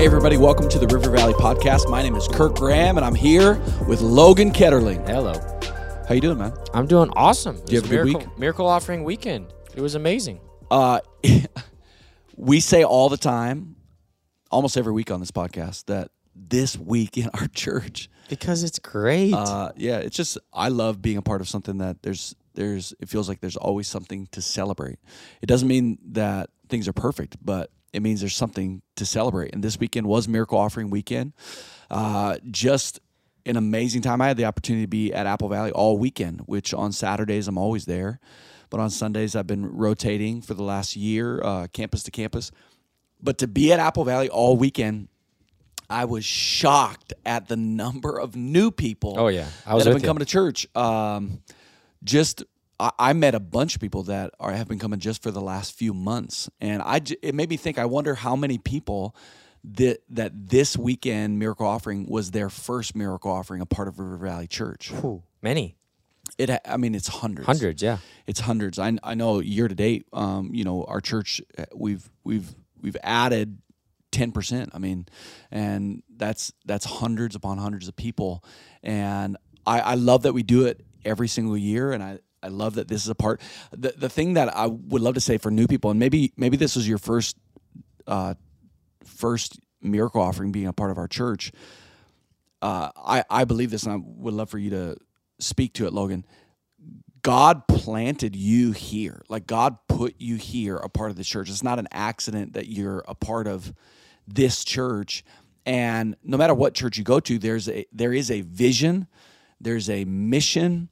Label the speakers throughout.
Speaker 1: Hey, everybody, welcome to the River Valley Podcast. My name is Kirk Graham, and I'm here with Logan Ketterling.
Speaker 2: Hello.
Speaker 1: How you doing, man?
Speaker 2: I'm doing awesome.
Speaker 1: You have a good
Speaker 2: miracle,
Speaker 1: week?
Speaker 2: Miracle offering weekend. It was amazing.
Speaker 1: Uh, we say all the time, almost every week on this podcast, that this week in our church,
Speaker 2: Because it's great.
Speaker 1: uh, yeah, it's just I love being a part of something that there's there's it feels like there's always something to celebrate. It doesn't mean that things are perfect, but it means there's something to celebrate. And this weekend was Miracle Offering Weekend. Uh, just an amazing time. I had the opportunity to be at Apple Valley all weekend, which on Saturdays I'm always there, but on Sundays I've been rotating for the last year, uh, campus to campus. But to be at Apple Valley all weekend, I was shocked at the number of new people.
Speaker 2: Oh, yeah. I was
Speaker 1: that have been
Speaker 2: you.
Speaker 1: coming to church. Um, just I, I met a bunch of people that are have been coming just for the last few months, and I j- it made me think. I wonder how many people that that this weekend miracle offering was their first miracle offering, a part of River Valley Church.
Speaker 2: Ooh, many.
Speaker 1: It I mean, it's hundreds
Speaker 2: Hundreds, yeah.
Speaker 1: it's hundreds. I, I know year to date, um, you know, our church uh, we've we've we've added ten percent. I mean, and that's that's hundreds upon hundreds of people, and I, I love that we do it every single year, and I. I love that this is a part. The the thing that I would love to say for new people, and maybe maybe this was your first uh, first miracle offering being a part of our church. Uh, I I believe this, and I would love for you to speak to it, Logan. God planted you here. Like God put you here, a part of the church. It's not an accident that you're a part of this church. And no matter what church you go to, there's a there is a vision, there's a mission,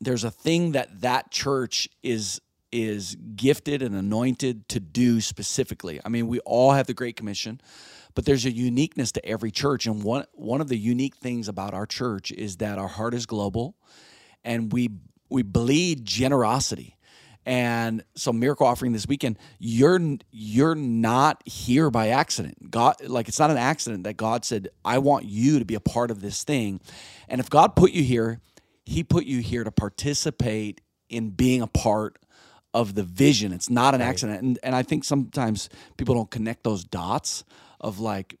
Speaker 1: there's a thing that that church is is gifted and anointed to do specifically. I mean, we all have the Great Commission, but there's a uniqueness to every church. And one one of the unique things about our church is that our heart is global, and we we bleed generosity. And so, miracle offering this weekend, you're you're not here by accident. God, like it's not an accident that God said, "I want you to be a part of this thing." And if God put you here, He put you here to participate in being a part of the vision. It's not an accident. And and I think sometimes people don't connect those dots of like,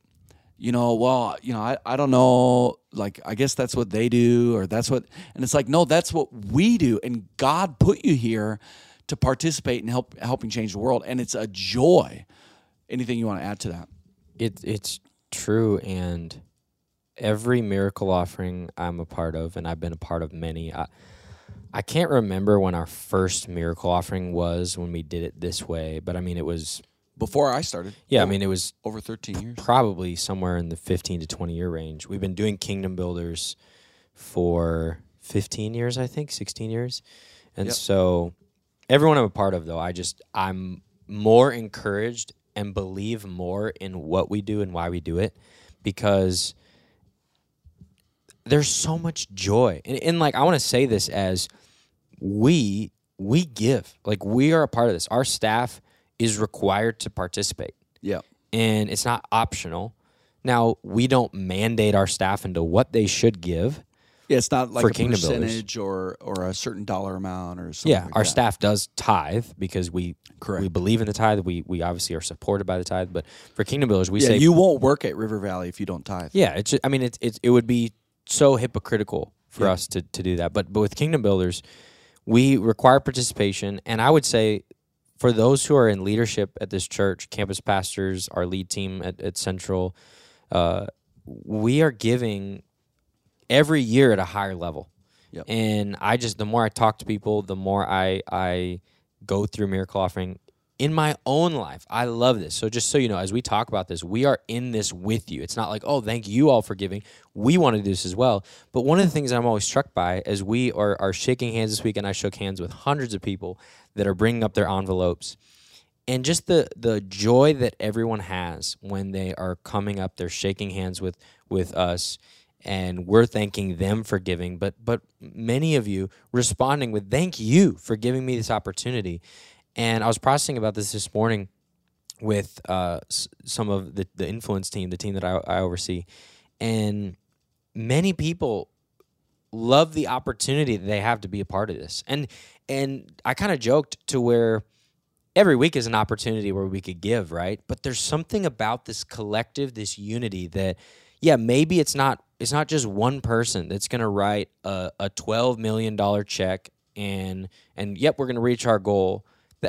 Speaker 1: you know, well, you know, I, I don't know, like I guess that's what they do or that's what and it's like, no, that's what we do. And God put you here to participate in help helping change the world. And it's a joy. Anything you want to add to that?
Speaker 2: It, it's true. And every miracle offering I'm a part of, and I've been a part of many, I, I can't remember when our first miracle offering was when we did it this way, but I mean, it was,
Speaker 1: Before I started.
Speaker 2: yeah, I mean, it was
Speaker 1: over 13 years.
Speaker 2: probably somewhere in the 15 to 20 year range. We've been doing Kingdom Builders for 15 years, I think, 16 years. And
Speaker 1: Yep.
Speaker 2: so everyone I'm a part of though, I just I'm more encouraged and believe more in what we do and why we do it because there's so much joy. And, and like I want to say this as we we give. Like we are a part of this. Our staff is required to participate
Speaker 1: Yeah.
Speaker 2: and it's not optional. Now, we don't mandate our staff into what they should give.
Speaker 1: Yeah, it's not like
Speaker 2: For
Speaker 1: a
Speaker 2: Kingdom Builders.
Speaker 1: percentage or or a certain dollar amount or something.
Speaker 2: Yeah,
Speaker 1: like
Speaker 2: our
Speaker 1: that.
Speaker 2: staff does tithe because we
Speaker 1: Correct.
Speaker 2: we believe in the tithe. We we obviously are supported by the tithe, but for Kingdom Builders, we
Speaker 1: Yeah,
Speaker 2: say
Speaker 1: you won't work at River Valley if you don't tithe.
Speaker 2: Yeah, it's. I mean, it's, it's it would be so hypocritical for
Speaker 1: Yeah.
Speaker 2: us to to do that. But but with Kingdom Builders, we require participation, and I would say for those who are in leadership at this church, campus pastors, our lead team at, at Central, uh, we are giving every year at a higher level.
Speaker 1: Yep.
Speaker 2: And I just the more I talk to people, the more I I go through miracle offering in my own life. I love this. So just so you know, as we talk about this, we are in this with you. It's not like, oh, thank you all for giving. We want to do this as well. But one of the things I'm always struck by as we are, are shaking hands this week, and I shook hands with hundreds of people that are bringing up their envelopes and just the the joy that everyone has when they are coming up they're shaking hands with with us and we're thanking them for giving but but many of you responding with thank you for giving me this opportunity and i was processing about this this morning with uh, s- some of the, the influence team the team that I, I oversee and many people love the opportunity that they have to be a part of this and and i kind of joked to where every week is an opportunity where we could give, right? But there's something about this collective, this unity that, yeah, maybe it's not it's not just one person that's going to write a, a twelve million dollar check and and yep, we're going to reach our goal.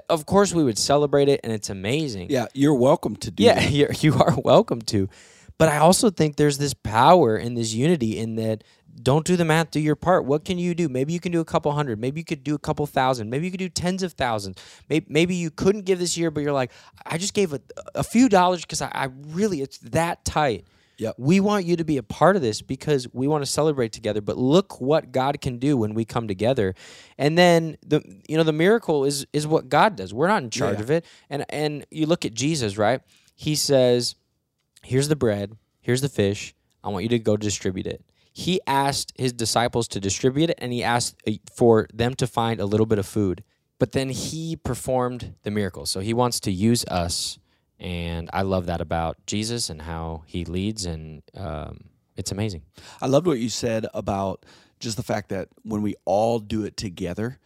Speaker 2: Of course, we would celebrate it, and it's amazing.
Speaker 1: Yeah, you're welcome to do.
Speaker 2: Yeah, you're, you are welcome to. But I also think there's this power in this unity in that don't do the math, do your part. What can you do? Maybe you can do a couple hundred. Maybe you could do a couple thousand. Maybe you could do tens of thousands. Maybe, maybe you couldn't give this year, but you're like, I just gave a, a few dollars because I, I really, it's that tight.
Speaker 1: Yep.
Speaker 2: We want you to be a part of this because we want to celebrate together. But look what God can do when we come together. And then the you know the miracle is is what God does. We're not in charge
Speaker 1: Yeah.
Speaker 2: of it. And and you look at Jesus, right? He says, "Here's the bread. Here's the fish. I want you to go distribute it." He asked his disciples to distribute it, and he asked uh, for them to find a little bit of food. But then he performed the miracle. So he wants to use us and I love that about Jesus and how he leads, and um, it's amazing.
Speaker 1: I loved what you said about just the fact that when we all do it together,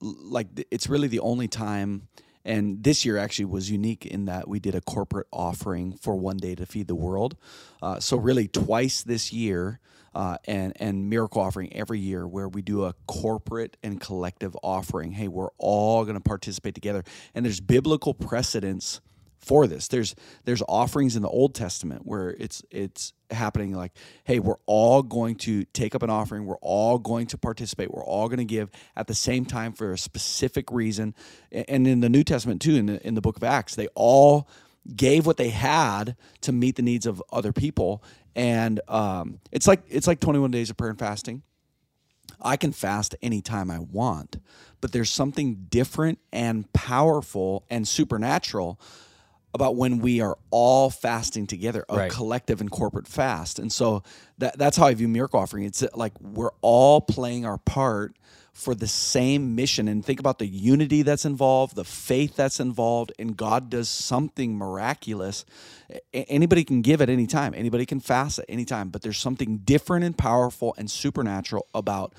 Speaker 1: like it's really the only time. And this year actually was unique in that we did a corporate offering for one day to feed the world. Uh, so really twice this year, uh, and and miracle offering every year where we do a corporate and collective offering. Hey, we're all going to participate together, and there's biblical precedence for this. There's there's offerings in the Old Testament where it's it's happening like, hey, we're all going to take up an offering. We're all going to participate. We're all going to give at the same time for a specific reason. And in the New Testament too, in the in the Book of Acts, they all gave what they had to meet the needs of other people. And um, it's like it's like 21 days of prayer and fasting. I can fast anytime I want, but there's something different and powerful and supernatural about when we are all fasting together, a
Speaker 2: Right.
Speaker 1: collective and corporate fast. And so that, that's how I view miracle offering. It's uh, like we're all playing our part for the same mission. And think about the unity that's involved, the faith that's involved, and God does something miraculous. A- Anybody can give at any time, anybody can fast at any time, but there's something different and powerful and supernatural about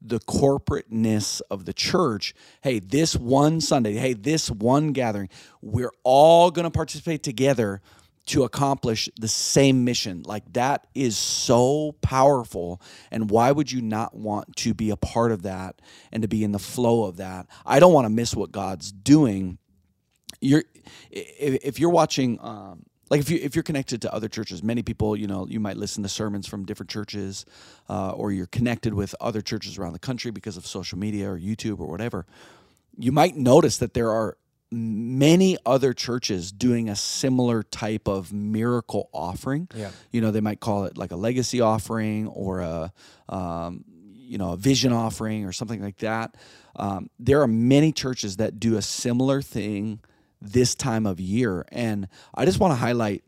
Speaker 1: the corporateness of the church. Hey, this one Sunday, hey, this one gathering, we're all going to participate together to accomplish the same mission. Like that is so powerful. And why would you not want to be a part of that and to be in the flow of that? I don't want to miss what God's doing you're if, you're watching um, like if you if you're connected to other churches many people you know you might listen to sermons from different churches uh, or you're connected with other churches around the country because of social media or youtube or whatever you might notice that there are many other churches doing a similar type of miracle offering
Speaker 2: Yeah.
Speaker 1: you know they might call it like a legacy offering or a um, you know a vision offering or something like that um, there are many churches that do a similar thing this time of year and i just want to highlight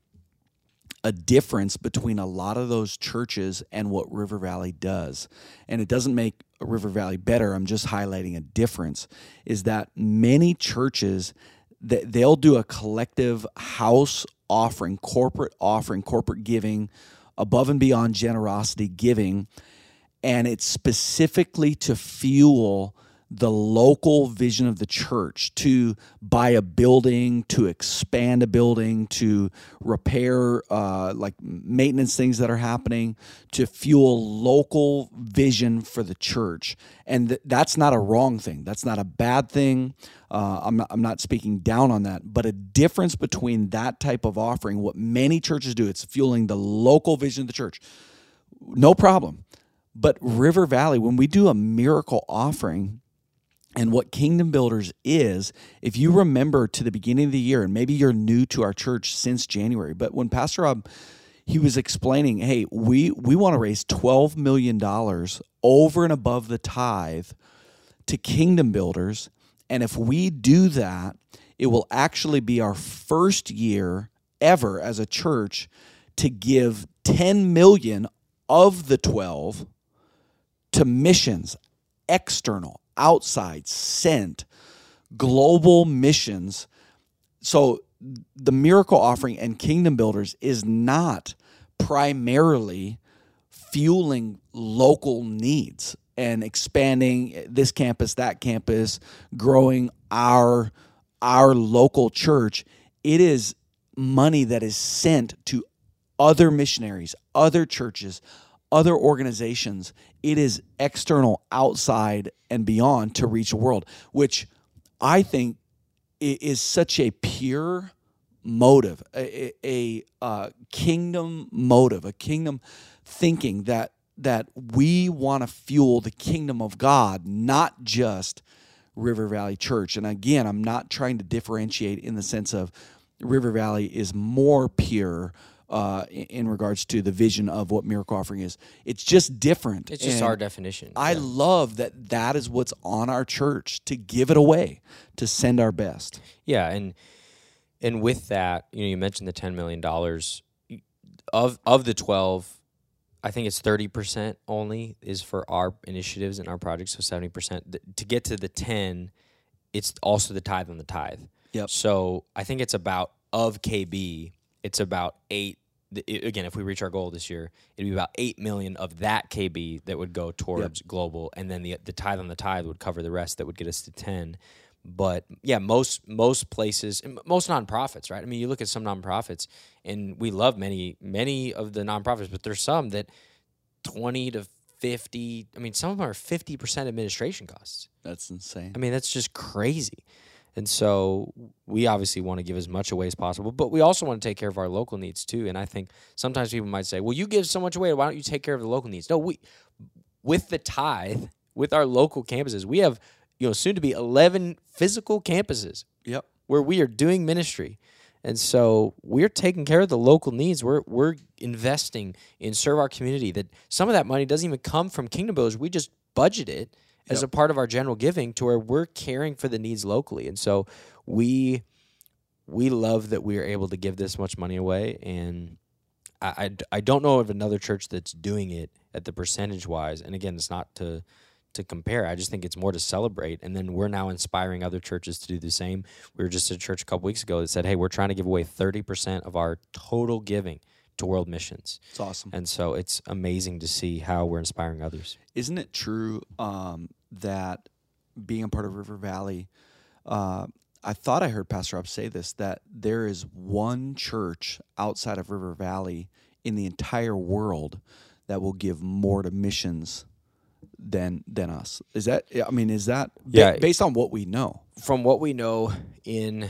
Speaker 1: a difference between a lot of those churches and what River Valley does. And it doesn't make River Valley better. I'm just highlighting a difference is that many churches that they'll do a collective house offering, corporate offering, corporate giving, above and beyond generosity giving, and it's specifically to fuel the local vision of the church to buy a building, to expand a building, to repair uh, like maintenance things that are happening, to fuel local vision for the church. And th- that's not a wrong thing. That's not a bad thing. Uh, I'm, not, I'm not speaking down on that, but a difference between that type of offering, what many churches do, it's fueling the local vision of the church. No problem. But River Valley, when we do a miracle offering, and what Kingdom Builders is, if you remember to the beginning of the year, and maybe you're new to our church since January, but when Pastor Rob he was explaining, hey, we we want to raise twelve million dollars over and above the tithe to Kingdom Builders, and if we do that, it will actually be our first year ever as a church to give 10 million of the 12 to missions, external, outside, sent, global missions. So the miracle offering and kingdom builders is not primarily fueling local needs and expanding this campus, that campus, growing our our local church, it is money that is sent to other missionaries, other churches, other organizations. It is external, outside, and beyond to reach the world, which I think is such a pure motive, a, a, a uh, kingdom motive, a kingdom thinking that that we want to fuel the kingdom of God, not just River Valley Church. And again, I'm not trying to differentiate in the sense of River Valley is more pure uh, in- regards to the vision of what miracle offering is. It's just different.
Speaker 2: It's just
Speaker 1: And
Speaker 2: our definition.
Speaker 1: I
Speaker 2: Yeah.
Speaker 1: love that that is what's on our church to give it away, to send our best.
Speaker 2: Yeah, and and with that, you know, you mentioned the ten million dollars of of the twelve. I think it's thirty percent only is for our initiatives and our projects. So seventy percent to get to the ten, it's also the tithe on the tithe.
Speaker 1: Yep.
Speaker 2: So I think it's about of KB. It's about eight. Again, if we reach our goal this year, it'd be about eight million of that KB that would go towards global, and then the the tithe on the tithe would cover the rest. That would get us to ten. But yeah, most most places, most nonprofits, right? I mean, you look at some nonprofits, and we love many many of the nonprofits, but there's some that twenty to fifty. I mean, some of them are fifty percent administration costs.
Speaker 1: That's insane.
Speaker 2: I mean, that's just crazy. And so we obviously want to give as much away as possible, but we also want to take care of our local needs too. And I think sometimes people might say, "Well, you give so much away, why don't you take care of the local needs?" No, we with the tithe, with our local campuses, we have you know soon to be 11 physical campuses
Speaker 1: Yep.
Speaker 2: where we are doing ministry. And so we're taking care of the local needs. We're we're investing in serve our community. That some of that money doesn't even come from Kingdom Builders. We just budget it as a part of our general giving to where we're caring for the needs locally. And so we we love that we are able to give this much money away. And I, I, I don't know of another church that's doing it at the percentage wise. And again, it's not to to compare. I just think it's more to celebrate. And then we're now inspiring other churches to do the same. We were just at a church a couple weeks ago that said, hey, we're trying to give away 30% of our total giving to world missions.
Speaker 1: It's awesome.
Speaker 2: And so it's amazing to see how we're inspiring others.
Speaker 1: Isn't it true um, that being a part of River Valley, uh, I thought I heard Pastor Rob say this that there is one church outside of River Valley in the entire world that will give more to missions than than us. Is that? I mean, is that ba- based on what we know?
Speaker 2: From what we know in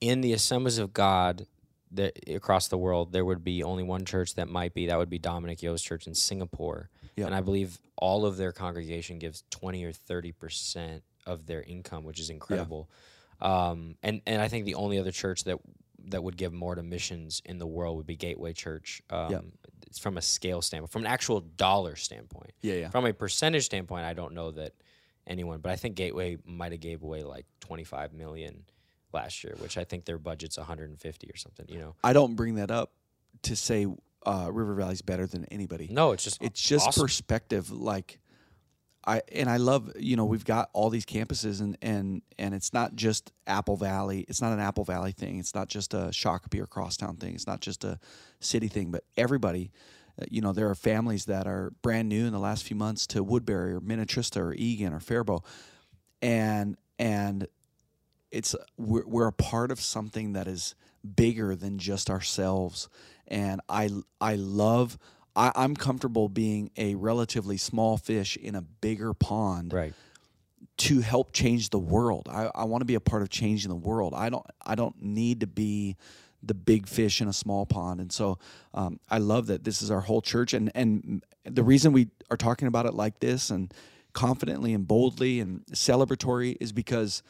Speaker 2: in the assemblies of God that across the world, there would be only one church that might be that would be Dominic Yeo's church in Singapore.
Speaker 1: Yeah.
Speaker 2: And I believe all of their congregation gives 20 or 30% of their income, which is incredible. Um, and, and I think the only other church that that would give more to missions in the world would be Gateway Church. Um, It's from a scale standpoint, from an actual dollar standpoint.
Speaker 1: Yeah, yeah.
Speaker 2: From a percentage standpoint, I don't know that anyone, but I think Gateway might have gave away like 25 million last year, which I think their budget's 150 or something. You know,
Speaker 1: I don't bring that up to say uh, River Valley's better than anybody.
Speaker 2: no, it's just
Speaker 1: it's just
Speaker 2: awesome.
Speaker 1: perspective like i and i love you know we've got all these campuses and and and it's not just apple valley it's not an apple valley thing it's not just a shakopee or crosstown thing it's not just a city thing but everybody uh, you know there are families that are brand new in the last few months to woodbury or minnetrista or eagan or faribault and and it's we're, we're a part of something that is bigger than just ourselves and i i love I, i'm comfortable being a relatively small fish in a bigger pond
Speaker 2: right.
Speaker 1: to help change the world i, I want to be a part of changing the world i don't i don't need to be the big fish in a small pond and so um, i love that this is our whole church and and the reason we are talking about it like this and confidently and boldly and celebratory is because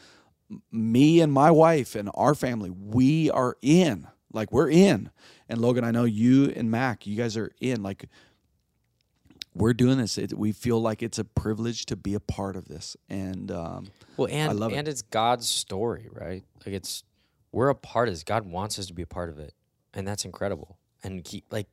Speaker 1: me and my wife and our family, we are in. Like we're in. And Logan, I know you and Mac, you guys are in. Like we're doing this. It, we feel like it's a privilege to be a part of this. And um,
Speaker 2: Well, and I
Speaker 1: love it.
Speaker 2: and it's God's story, right? Like it's we're a part of this. God wants us to be a part of it, and that's incredible. And he like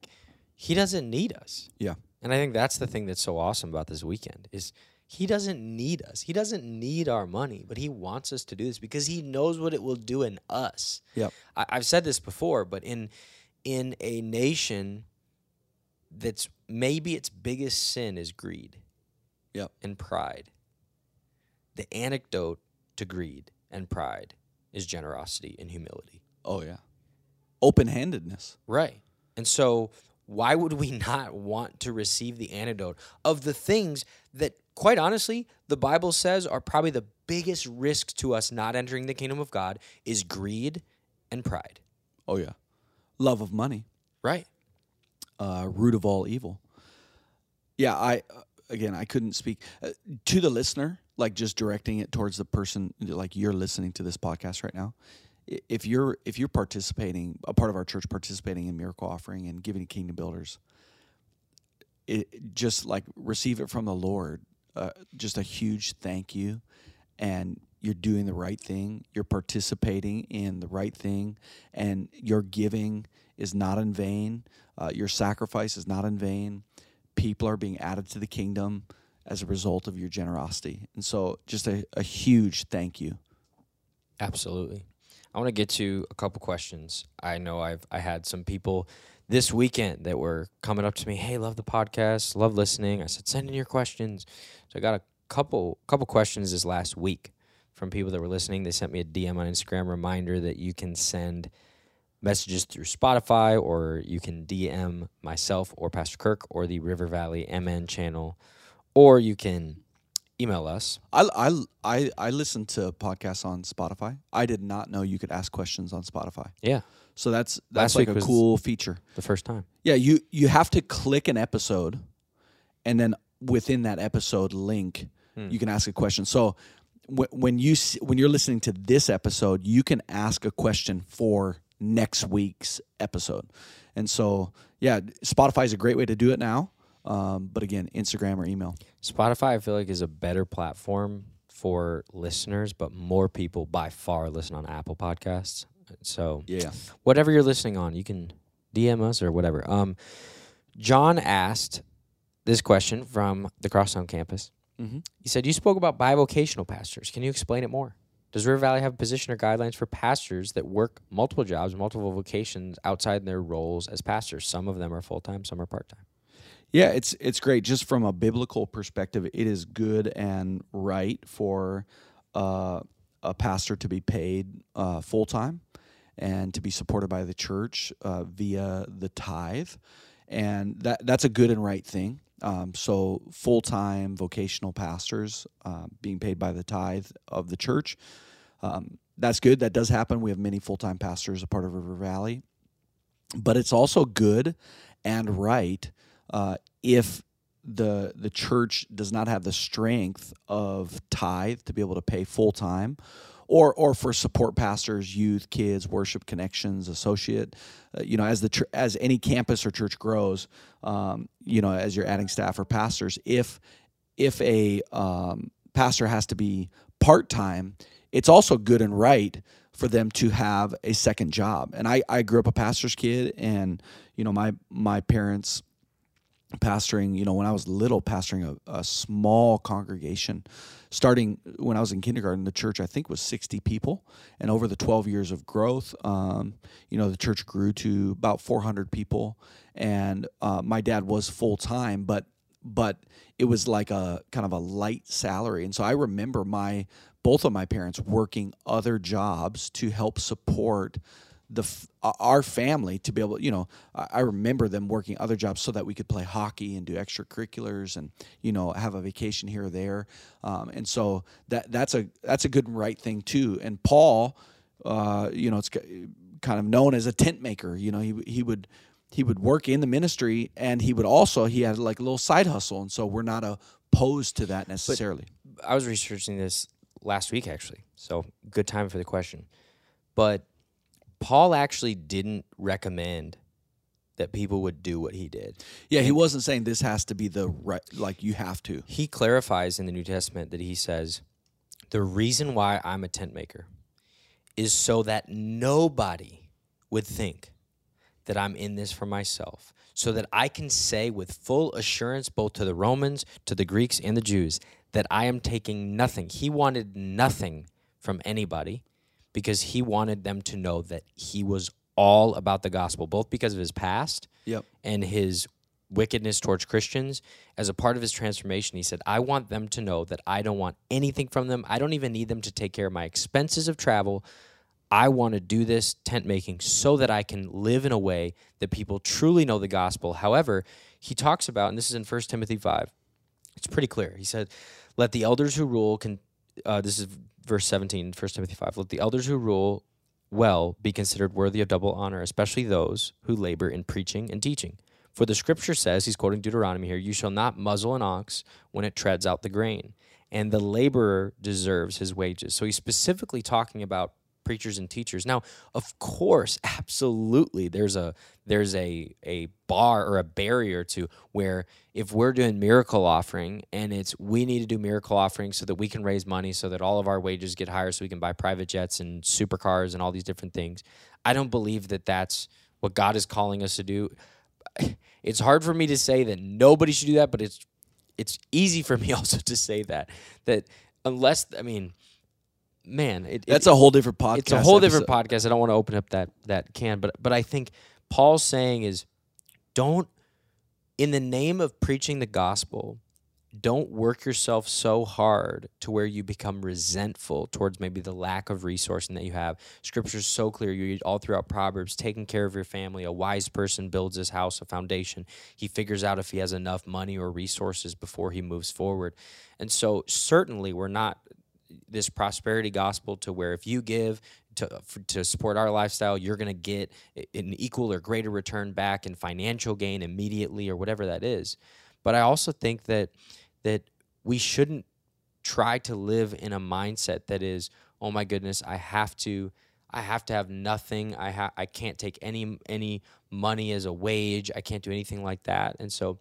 Speaker 2: he doesn't need us.
Speaker 1: yeah,
Speaker 2: And I think that's the thing that's so awesome about this weekend is he doesn't need us. He doesn't need our money, but he wants us to do this because he knows what it will do in us.
Speaker 1: Yep.
Speaker 2: I, I've said this before, but in in a nation that's maybe its biggest sin is greed
Speaker 1: Yep.
Speaker 2: and pride. The antidote to greed and pride is generosity and humility.
Speaker 1: Oh yeah. Open handedness.
Speaker 2: Right. And so, why would we not want to receive the antidote of the things that, quite honestly, the Bible says are probably the biggest risk to us not entering the kingdom of God is greed and pride.
Speaker 1: Oh yeah. Love of money.
Speaker 2: Right.
Speaker 1: uh, root of all evil. Yeah, I uh, again I couldn't speak uh, to the listener, like just directing it towards the person, like you're listening to this podcast right now. If you're if you're participating, a part of our church participating in miracle offering and giving to Kingdom Builders, it just like receive it from the Lord. Just a huge thank you, and you're doing the right thing. You're participating in the right thing, and your giving is not in vain. Uh, your sacrifice is not in vain. People are being added to the kingdom as a result of your generosity, and so just a, a huge thank you.
Speaker 2: Absolutely. I want to get to a couple questions. I know I've I had some people this weekend that were coming up to me, "Hey, love the podcast, love listening." I said, "Send in your questions." So I got a couple couple questions this last week from people that were listening. They sent me a DM on Instagram reminder that you can send messages through Spotify or you can DM myself or Pastor Kirk or the River Valley MN channel or you can email us.
Speaker 1: I, I, I, I listen to podcasts on Spotify. I did not know you could ask questions on Spotify.
Speaker 2: Yeah,
Speaker 1: So that's
Speaker 2: Last
Speaker 1: that's like
Speaker 2: week
Speaker 1: a
Speaker 2: was-
Speaker 1: cool feature.
Speaker 2: the first time.
Speaker 1: Yeah, you you have to click an episode, and then within that episode link,
Speaker 2: Hmm.
Speaker 1: you can ask a question. So wh- when you s- when you're listening to this episode, you can ask a question for next week's episode. And so yeah, Spotify is a great way to do it now. Um, but again, Instagram or email.
Speaker 2: Spotify, I feel like, is a better platform for listeners, but more people by far listen on Apple Podcasts. So,
Speaker 1: Yeah.
Speaker 2: whatever you're listening on, you can DM us or whatever. Um, John asked this question from the Crosstown campus.
Speaker 1: Mhm.
Speaker 2: He said, You spoke about bivocational pastors. Can you explain it more? Does River Valley have a position or guidelines for pastors that work multiple jobs, multiple vocations outside their roles as pastors? Some of them are full time, some are part time.
Speaker 1: Yeah, it's it's great. Just from a biblical perspective, it is good and right for uh, a pastor to be paid uh, full time and to be supported by the church uh, via the tithe, and that that's a good and right thing. Um, so full time vocational pastors uh, being paid by the tithe of the church, um, that's good. That does happen. We have many full time pastors a part of River Valley, but it's also good and right uh, if the the church does not have the strength of tithe to be able to pay full time, or or for support pastors, youth, kids, worship connections, associate, uh, you know, as the as any campus or church grows, um, you know, as you're adding staff or pastors, if if a um, pastor has to be part time, it's also good and right for them to have a second job. And I, I grew up a pastor's kid, and you know my my parents pastoring, you know, when I was little, pastoring a, a small congregation. Starting when I was in kindergarten, the church I think was 60 people, and over the 12 years of growth, um, you know, the church grew to about 400 people. And uh, my dad was full time, but but it was like a kind of a light salary, and so I remember my both of my parents working other jobs to help support the our family to be able you know I remember them working other jobs so that we could play hockey and do extracurriculars and you know have a vacation here or there. Um, and so that that's a that's a good and right thing too. And Paul uh, you know it's kind of known as a tent maker. You know he he would he would work in the ministry and he would also he had like a little side hustle. And so we're not opposed to that necessarily.
Speaker 2: I was researching this last week actually, so good time for the question. But Paul actually didn't recommend that people would do what he did.
Speaker 1: yeah he wasn't saying this has to be the right like you have to
Speaker 2: He clarifies in the New Testament that he says, The reason why I'm a tent maker is so that nobody would think that I'm in this for myself, so that I can say with full assurance, both to the Romans, to the Greeks, and the Jews, that I am taking nothing. He wanted nothing from anybody because he wanted them to know that he was all about the gospel, both because of his past
Speaker 1: yep
Speaker 2: and his wickedness towards Christians as a part of his transformation. He said, I want them to know that I don't want anything from them. I don't even need them to take care of my expenses of travel. I want to do this tent making so that I can live in a way that people truly know the gospel. However, he talks about, and this is in 1 Timothy 5, it's pretty clear. He said, Let the elders who rule, can, uh, this is verse 17, 1 Timothy 5, let the elders who rule well be considered worthy of double honor, especially those who labor in preaching and teaching. For the scripture says, he's quoting Deuteronomy here, you shall not muzzle an ox when it treads out the grain, and the laborer deserves his wages. So he's specifically talking about preachers and teachers. Now, of course, absolutely, there's a there's a a bar or a barrier to where if we're doing miracle offering and it's we need to do miracle offering so that we can raise money so that all of our wages get higher so we can buy private jets and supercars and all these different things. I don't believe that that's what God is calling us to do. It's hard for me to say that nobody should do that, but it's it's easy for me also to say that that unless I mean man, it,
Speaker 1: That's
Speaker 2: it,
Speaker 1: a whole different podcast.
Speaker 2: it's a whole
Speaker 1: episode.
Speaker 2: different podcast. I don't want to open up that that can, but but I think Paul's saying is don't in the name of preaching the gospel, don't work yourself so hard to where you become resentful towards maybe the lack of resourcing that you have. Scripture's so clear. You read all throughout Proverbs, taking care of your family. A wise person builds his house, a foundation. He figures out if he has enough money or resources before he moves forward. And so certainly we're not this prosperity gospel to where if you give to, for, to support our lifestyle, you're going to get an equal or greater return back in financial gain immediately or whatever that is. But I also think that that we shouldn't try to live in a mindset that is, oh my goodness, I have to I have to have nothing. I ha- I can't take any any money as a wage. I can't do anything like that. And so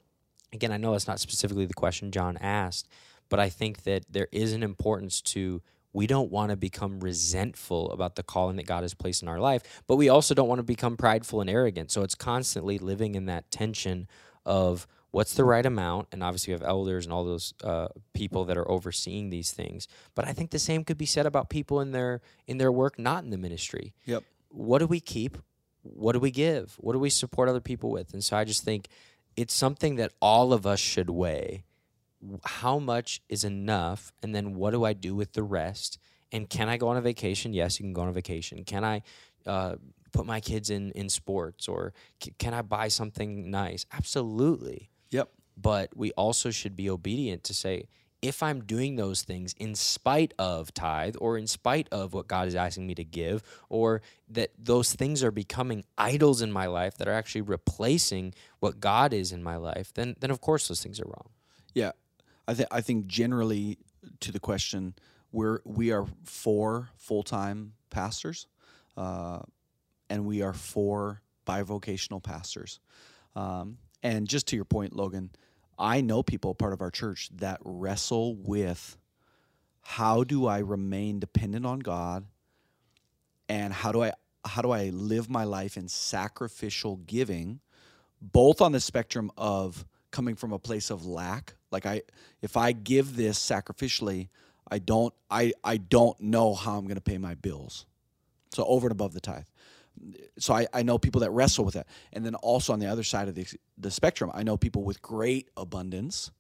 Speaker 2: again, I know that's not specifically the question John asked, but I think that there is an importance to we don't want to become resentful about the calling that God has placed in our life, but we also don't want to become prideful and arrogant. So it's constantly living in that tension of what's the right amount, and obviously we have elders and all those uh, people that are overseeing these things. But I think the same could be said about people in their in their work, not in the ministry.
Speaker 1: Yep.
Speaker 2: What do we keep? What do we give? What do we support other people with? And so I just think it's something that all of us should weigh how much is enough and then what do i do with the rest? And can i go on a vacation? Yes you can go on a vacation. Can i uh, put my kids in in sports or c- can i buy something nice? Absolutely.
Speaker 1: Yep.
Speaker 2: but we also should be obedient to say if i'm doing those things in spite of tithe or in spite of what god is asking me to give or that those things are becoming idols in my life that are actually replacing what god is in my life then then of course those things are wrong.
Speaker 1: Yeah, I think I think generally to the question, we're we are for full time pastors, uh, and we are for bivocational pastors. Um, and just to your point, Logan, I know people part of our church that wrestle with how do I remain dependent on God, and how do I how do I live my life in sacrificial giving, both on the spectrum of coming from a place of lack like i if i give this sacrificially i don't i i don't know how i'm going to pay my bills. So over and above the tithe. So I, I know people that wrestle with that. And then also on the other side of the, the spectrum i know people with great abundance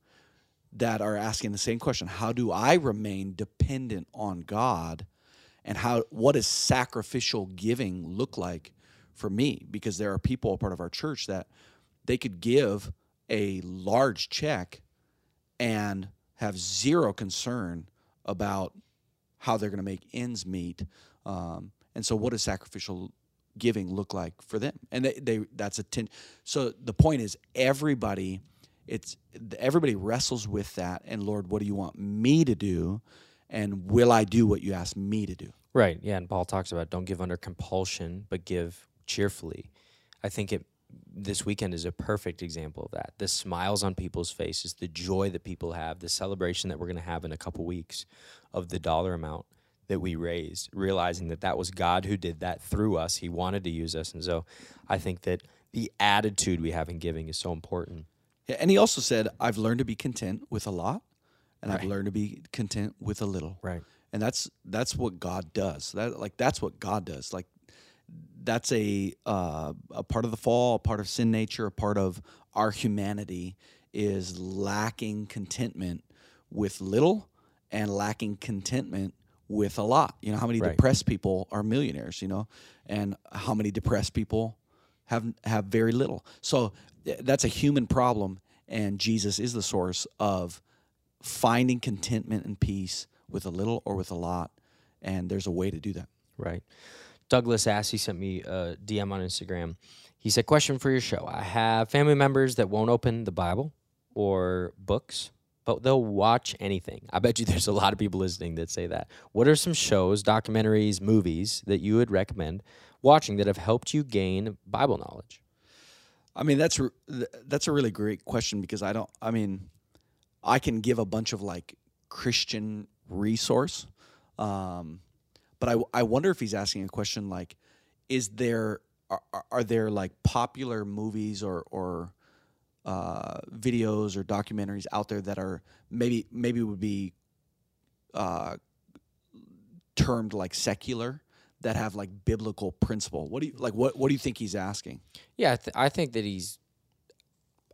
Speaker 1: that are asking the same question how do i remain dependent on god? And how what does sacrificial giving look like for me? Because there are people a part of our church that they could give a large check and have zero concern about how they're going to make ends meet. Um, and so, what does sacrificial giving look like for them? And they, they that's a ten. So the point is, everybody, it's everybody wrestles with that. And Lord, what do you want me to do? And will I do what you ask me to do?
Speaker 2: Right. Yeah. And Paul talks about don't give under compulsion, but give cheerfully. I think it this weekend is a perfect example of that. The smiles on people's faces, the joy that people have, the celebration that we're going to have in a couple weeks of the dollar amount that we raised, realizing that that was God who did that through us. He wanted to use us. And so I think that the attitude we have in giving is so important.
Speaker 1: Yeah, and he also said, I've learned to be content with a lot, and I've learned to be content with a little.
Speaker 2: Right.
Speaker 1: and that's that's what God does. That like that's what God does. Like that's a uh, a part of the fall, a part of sin nature, a part of our humanity is lacking contentment with little and lacking contentment with a lot. You know, how many
Speaker 2: Right.
Speaker 1: depressed people are millionaires? You know, and how many depressed people have have very little. So that's a human problem, and Jesus is the source of finding contentment and peace with a little or with a lot. And there's a way to do that.
Speaker 2: Right. Douglas asked, he sent me a DM on Instagram. He said, Question for your show. I have family members that won't open the Bible or books, but they'll watch anything. I bet you there's a lot of people listening that say that. What are some shows, documentaries, movies that you would recommend watching that have helped you gain Bible knowledge?
Speaker 1: I mean, that's that's a really great question because I don't. I mean, I can give a bunch of like Christian resource, um, but I I wonder if he's asking a question like, is there are, are- there like popular movies or or uh, videos or documentaries out there that are maybe maybe would be uh, termed like secular that have like biblical principle? What do you like? What what do you think he's asking?
Speaker 2: Yeah, I, th- I think that he's.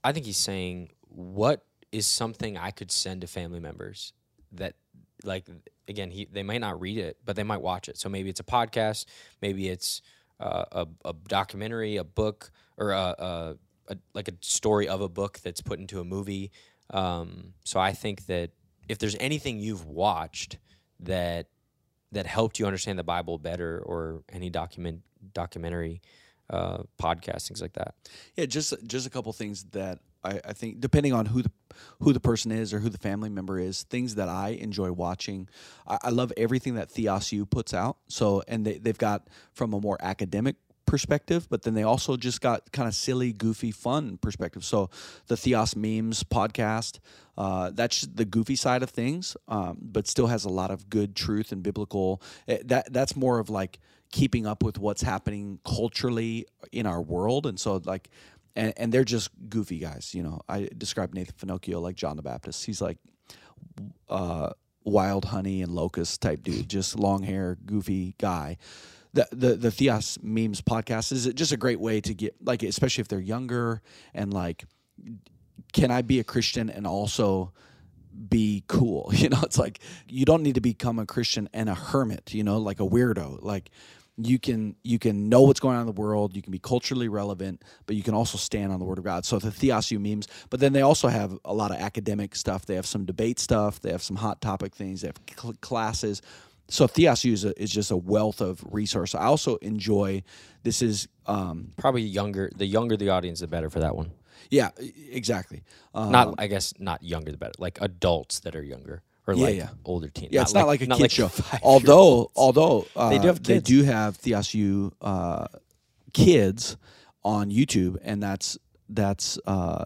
Speaker 2: I think he's saying what is something I could send to family members that, like, again, he they might not read it, but they might watch it. So maybe it's a podcast, maybe it's uh, a a documentary, a book, or a, a, a like a story of a book that's put into a movie. Um, so I think that if there's anything you've watched that that helped you understand the Bible better, or any document documentary uh, podcast, things like that.
Speaker 1: Yeah, just just a couple things that I, I think depending on who the who the person is or who the family member is, things that I enjoy watching. I, I love everything that Theosu puts out. So and they they've got from a more academic perspective, but then they also just got kind of silly, goofy, fun perspective. So the Theos memes podcast, uh, that's the goofy side of things, um, but still has a lot of good truth and biblical. eh, That that's more of like keeping up with what's happening culturally in our world, and so like. And, and they're just goofy guys, you know. I describe Nathan Finocchio like John the Baptist. He's like uh, wild honey and locust type dude, just long hair, goofy guy. The, the the Theos memes podcast is just a great way to get like especially if they're younger and like can I be a Christian and also be cool you know it's like you don't need to become a Christian and a hermit you know like a weirdo like you can you can know what's going on in the world you can be culturally relevant but you can also stand on the word of god so the theosu memes but then they also have a lot of academic stuff they have some debate stuff they have some hot topic things they have cl- classes so theosu is, a, is just a wealth of resource i also enjoy this is um
Speaker 2: Probably younger. The younger the audience, the better for that one.
Speaker 1: yeah exactly um,
Speaker 2: Not, I guess, not younger the better. Like adults that are younger or
Speaker 1: Yeah,
Speaker 2: like
Speaker 1: yeah.
Speaker 2: older teens.
Speaker 1: Yeah, it's not like, a kid
Speaker 2: like
Speaker 1: show. Although, although uh,
Speaker 2: They do have
Speaker 1: they
Speaker 2: kids.
Speaker 1: do have Theosu uh, kids on YouTube, and that's that's uh,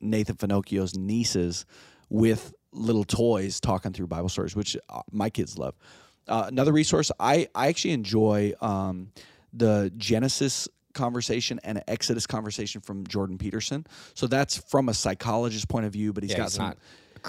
Speaker 1: Nathan Finocchio's nieces with little toys talking through Bible stories, which uh, my kids love. Uh, another resource I I actually enjoy um, the Genesis conversation and an Exodus conversation from Jordan Peterson. So that's from a psychologist point of view, but he's
Speaker 2: yeah,
Speaker 1: got some
Speaker 2: not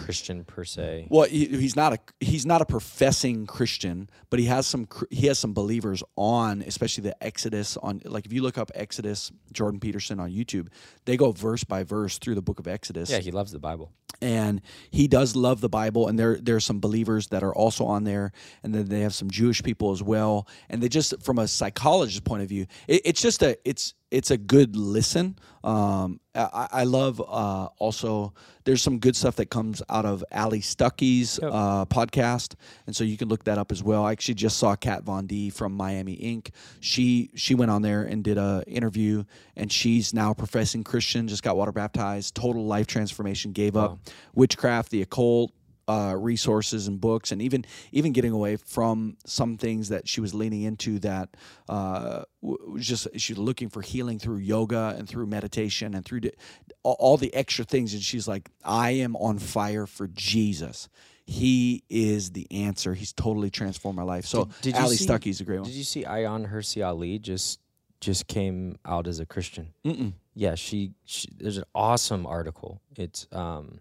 Speaker 2: Christian per se.
Speaker 1: well, he, he's not a he's not a professing Christian, but he has some he has some believers on, especially the Exodus on. Like if you look up Exodus Jordan Peterson on YouTube, they go verse by verse through the book of Exodus
Speaker 2: Yeah, he loves the Bible.
Speaker 1: and he does love the Bible. And there there are some believers that are also on there, and then they have some Jewish people as well. And they just from a psychologist point of view, it, it's just a it's it's a good listen. Um, I, I love uh, also there's some good stuff that comes out of Allie Stuckey's
Speaker 2: Yep.
Speaker 1: uh, podcast, and so you can look that up as well. I actually just saw Kat Von D from Miami Ink. She she went on there and did a interview, and she's now a professing Christian, just got water baptized, total life transformation, gave up witchcraft, the occult. Uh, resources and books, and even even getting away from some things that she was leaning into that uh, was just she was looking for healing through yoga and through meditation and through di- all, all the extra things. And she's like, I am on fire for Jesus. He is the answer. He's totally transformed my life. So
Speaker 2: Did- did
Speaker 1: Allie
Speaker 2: see-
Speaker 1: Stuckey's a great one.
Speaker 2: Did you see Ayaan Hirsi Ali just just came out as a Christian?
Speaker 1: Mm-mm.
Speaker 2: Yeah, she, she there's an awesome article. It's um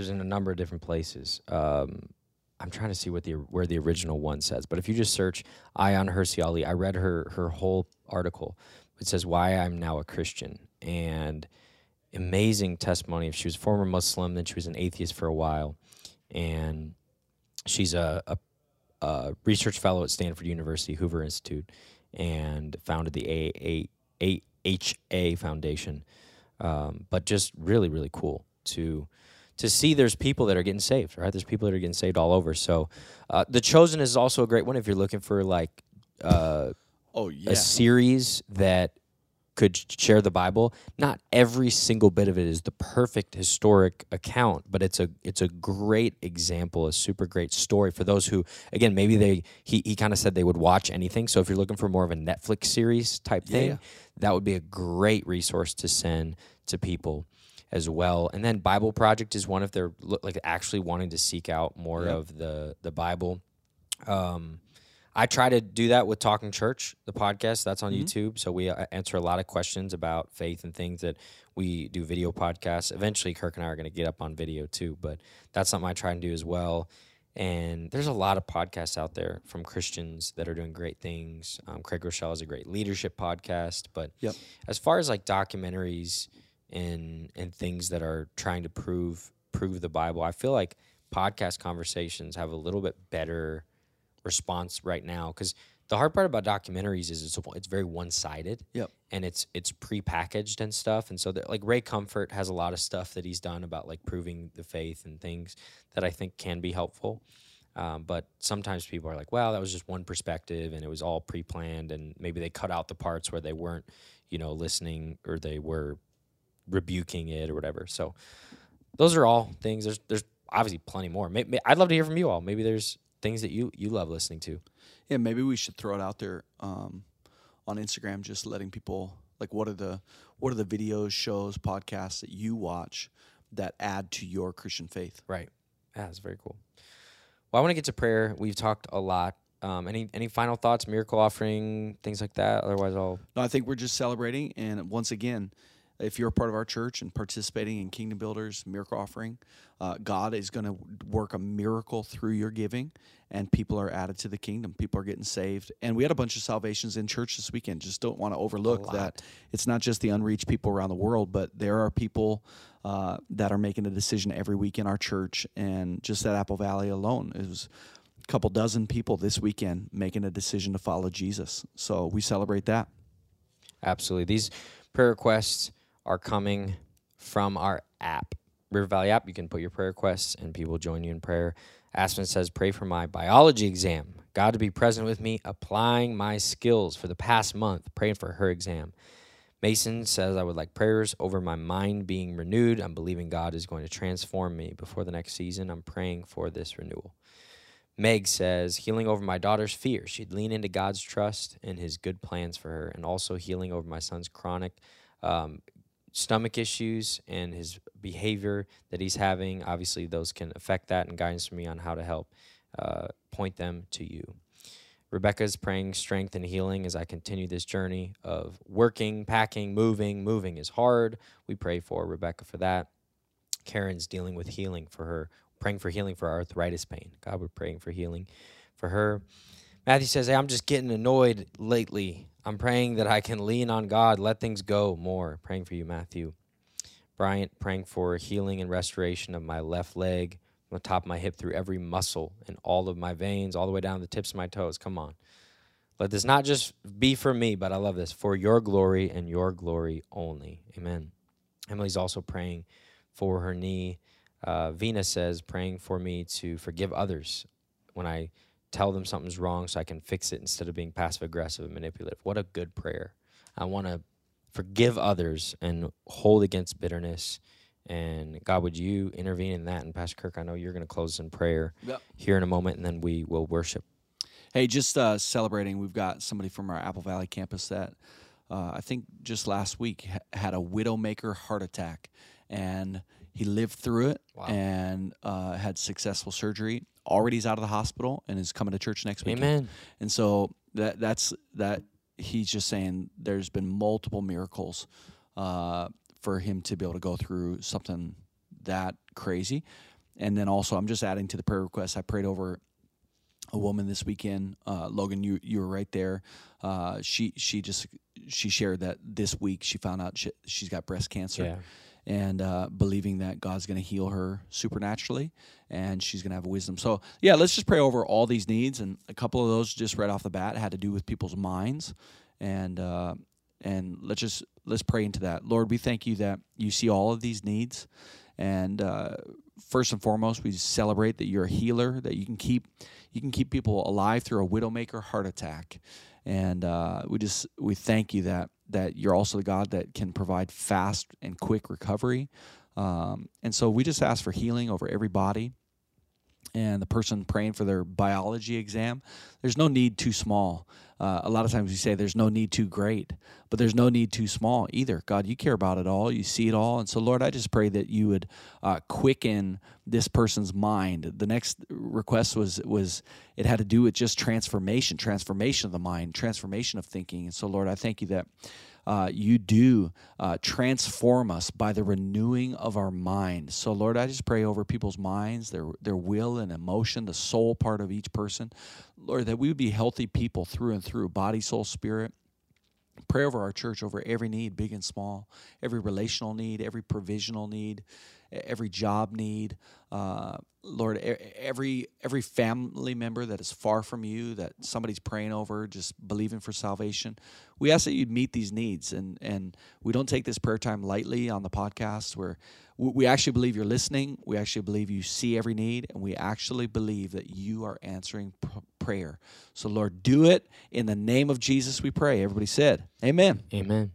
Speaker 2: there's in a number of different places. Um I'm trying to see what the where the original one says, but if you just search Ayaan Hirsi I read her her whole article. It says why I'm now a Christian and amazing testimony. If she was a former Muslim, then she was an atheist for a while, and she's a, a a research fellow at Stanford University Hoover Institute and founded the A A H A Foundation. Um, but just really really cool to to see there's people that are getting saved, right? There's people that are getting saved all over. So, uh, the Chosen is also a great one if you're looking for like uh,
Speaker 1: Oh yeah.
Speaker 2: a series that could share the Bible. Not every single bit of it is the perfect historic account, but it's a it's a great example, a super great story for those who again maybe they he he kind of said they would watch anything. So if you're looking for more of a Netflix series type
Speaker 1: Yeah,
Speaker 2: thing, that would be a great resource to send to people as well. And then Bible Project is one if they're like actually wanting to seek out more
Speaker 1: Yep.
Speaker 2: of the the Bible. Um, I try to do that with Talking Church, the podcast that's on
Speaker 1: Mhm.
Speaker 2: YouTube. So we uh, answer a lot of questions about faith and things that we do video podcasts. Eventually, Kirk and I are going to get up on video too, but that's something I try and do as well. And there's a lot of podcasts out there from Christians that are doing great things. Um, Craig Groeschel is a great leadership podcast, but
Speaker 1: Yep.
Speaker 2: as far as like documentaries and and things that are trying to prove prove the Bible, I feel like podcast conversations have a little bit better response right now because the hard part about documentaries is it's it's very one sided.
Speaker 1: Yep.
Speaker 2: And it's it's prepackaged and stuff, and so that like Ray Comfort has a lot of stuff that he's done about like proving the faith and things that I think can be helpful. Um, but sometimes people are like, "Well, that was just one perspective, and it was all pre-planned, and maybe they cut out the parts where they weren't, you know, listening or they were rebuking it or whatever." So those are all things. There's there's obviously plenty more. Maybe, I'd love to hear from you all. Maybe there's things that you you love listening to.
Speaker 1: Yeah, maybe we should throw it out there um, on Instagram, just letting people like what are the what are the videos, shows, podcasts that you watch that add to your Christian faith.
Speaker 2: Right. Yeah, that's very cool. Well, I want to get to prayer. We've talked a lot. Um, any any final thoughts, miracle offering, things like that? Otherwise, I'll
Speaker 1: No, I think we're just celebrating, and once again, if you're a part of our church and participating in Kingdom Builders Miracle Offering, uh, God is going to work a miracle through your giving, and people are added to the kingdom. People are getting saved, and we had a bunch of salvations in church this weekend. Just don't want to overlook that it's not just the unreached people around the world, but there are people uh, that are making a decision every week in our church, and just at Apple Valley alone, it was a couple dozen people this weekend making a decision to follow Jesus. So we celebrate that.
Speaker 2: Absolutely. These prayer requests are coming from our app, River Valley app. You can put your prayer requests and people join you in prayer. Aspen says, Pray for my biology exam. God to be present with me, applying my skills for the past month, praying for her exam. Mason says, I would like prayers over my mind being renewed. I'm believing God is going to transform me before the next season. I'm praying for this renewal. Meg says, healing over my daughter's fear. She'd lean into God's trust and his good plans for her, and also healing over my son's chronic um, stomach issues and his behavior that he's having. Obviously, those can affect that, and guidance for me on how to help uh, point them to you. Rebecca's praying strength and healing as I continue this journey of working, packing, moving. Moving is hard. We pray for Rebecca for that. Karen's dealing with healing for her, praying for healing for arthritis pain. God, we're praying for healing for her. Matthew says, Hey, I'm just getting annoyed lately. I'm praying that I can lean on God, let things go more. Praying for you, Matthew. Bryant, praying for healing and restoration of my left leg, from the top of my hip through every muscle and all of my veins, all the way down to the tips of my toes. Come on. Let this not just be for me, but I love this for your glory and your glory only. Amen. Emily's also praying for her knee. Uh, Vina says, praying for me to forgive others when I tell them something's wrong so I can fix it instead of being passive aggressive and manipulative. What a good prayer. I want to forgive others and hold against bitterness. And God, would you intervene in that? And Pastor Kirk, I know you're going to close in prayer
Speaker 1: Yep.
Speaker 2: here in a moment, and then we will worship.
Speaker 1: Hey, just uh, celebrating. We've got somebody from our Apple Valley campus that uh, I think just last week ha- had a widowmaker heart attack, and he lived through it
Speaker 2: Wow.
Speaker 1: and uh, had successful surgery. Already is out of the hospital and is coming to church next week.
Speaker 2: Amen.
Speaker 1: And so that that's that. He's just saying there's been multiple miracles uh, for him to be able to go through something that crazy. And then also, I'm just adding to the prayer request. I prayed over a woman this weekend. Uh, Logan, you you were right there. Uh, she she just she shared that this week she found out she, she's got breast cancer,
Speaker 2: Yeah.
Speaker 1: And uh, believing that God's going to heal her supernaturally and she's going to have wisdom. So, yeah, let's just pray over all these needs. And a couple of those, just right off the bat, had to do with people's minds. And, uh, and let's just let's pray into that lord we thank you that you see all of these needs and uh, first and foremost we celebrate that you're a healer that you can keep you can keep people alive through a widowmaker heart attack and uh, we just we thank you that that you're also the God that can provide fast and quick recovery. Um, and so we just ask for healing over every body. And the person praying for their biology exam, there's no need too small. Uh, a lot of times we say there's no need too great, but there's no need too small either. God, you care about it all, you see it all. And so, Lord, I just pray that you would uh, quicken this person's mind. The next request was was it had to do with just transformation, transformation of the mind, transformation of thinking. And so, Lord, I thank you that uh, you do uh, transform us by the renewing of our mind. So, Lord, I just pray over people's minds, their their will and emotion, the soul part of each person, Lord, that we would be healthy people through and through, body, soul, spirit. Pray over our church, over every need, big and small, every relational need, every provisional need, every job need. Uh, Lord, every every family member that is far from you, that somebody's praying over, just believing for salvation, we ask that you'd meet these needs, and and we don't take this prayer time lightly on the podcast. Where we actually believe you're listening, we actually believe you see every need, and we actually believe that you are answering pr- prayer. So, Lord, do it in the name of Jesus. We pray. Everybody said, Amen.
Speaker 3: Amen.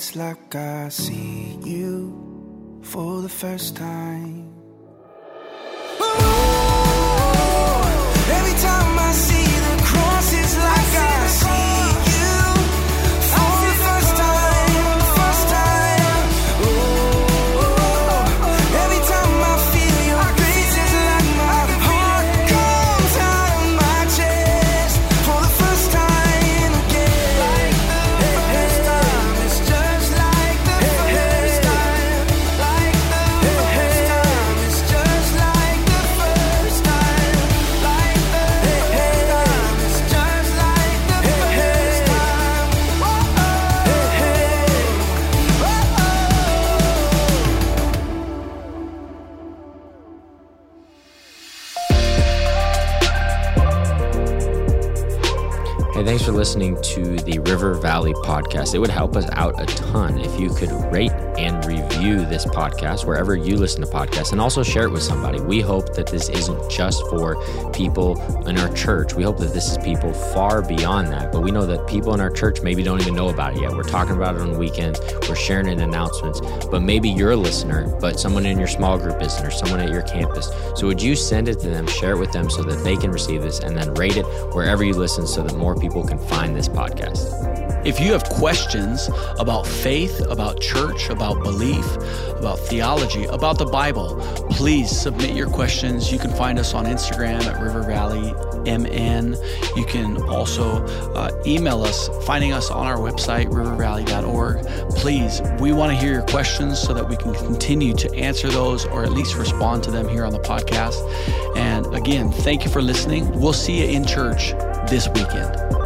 Speaker 4: It's like I see you for the first time.
Speaker 2: Thanks for listening to the River Valley podcast. It would help us out a ton if you could rate and review this podcast wherever you listen to podcasts and also share it with somebody. We hope that this isn't just for people in our church. We hope that this is people far beyond that. But we know that people in our church maybe don't even know about it yet. We're talking about it on weekends, we're sharing it in announcements. But maybe you're a listener, but someone in your small group isn't, or someone at your campus. So would you send it to them, share it with them so that they can receive this, and then rate it wherever you listen so that more people can find this podcast?
Speaker 1: If you have questions about faith, about church, about belief, about theology, about the Bible, please submit your questions. You can find us on Instagram at River Valley MN. You can also uh, email us, finding us on our website, rivervalley.org. Please, we want to hear your questions so that we can continue to answer those or at least respond to them here on the podcast. And again, thank you for listening. We'll see you in church this weekend.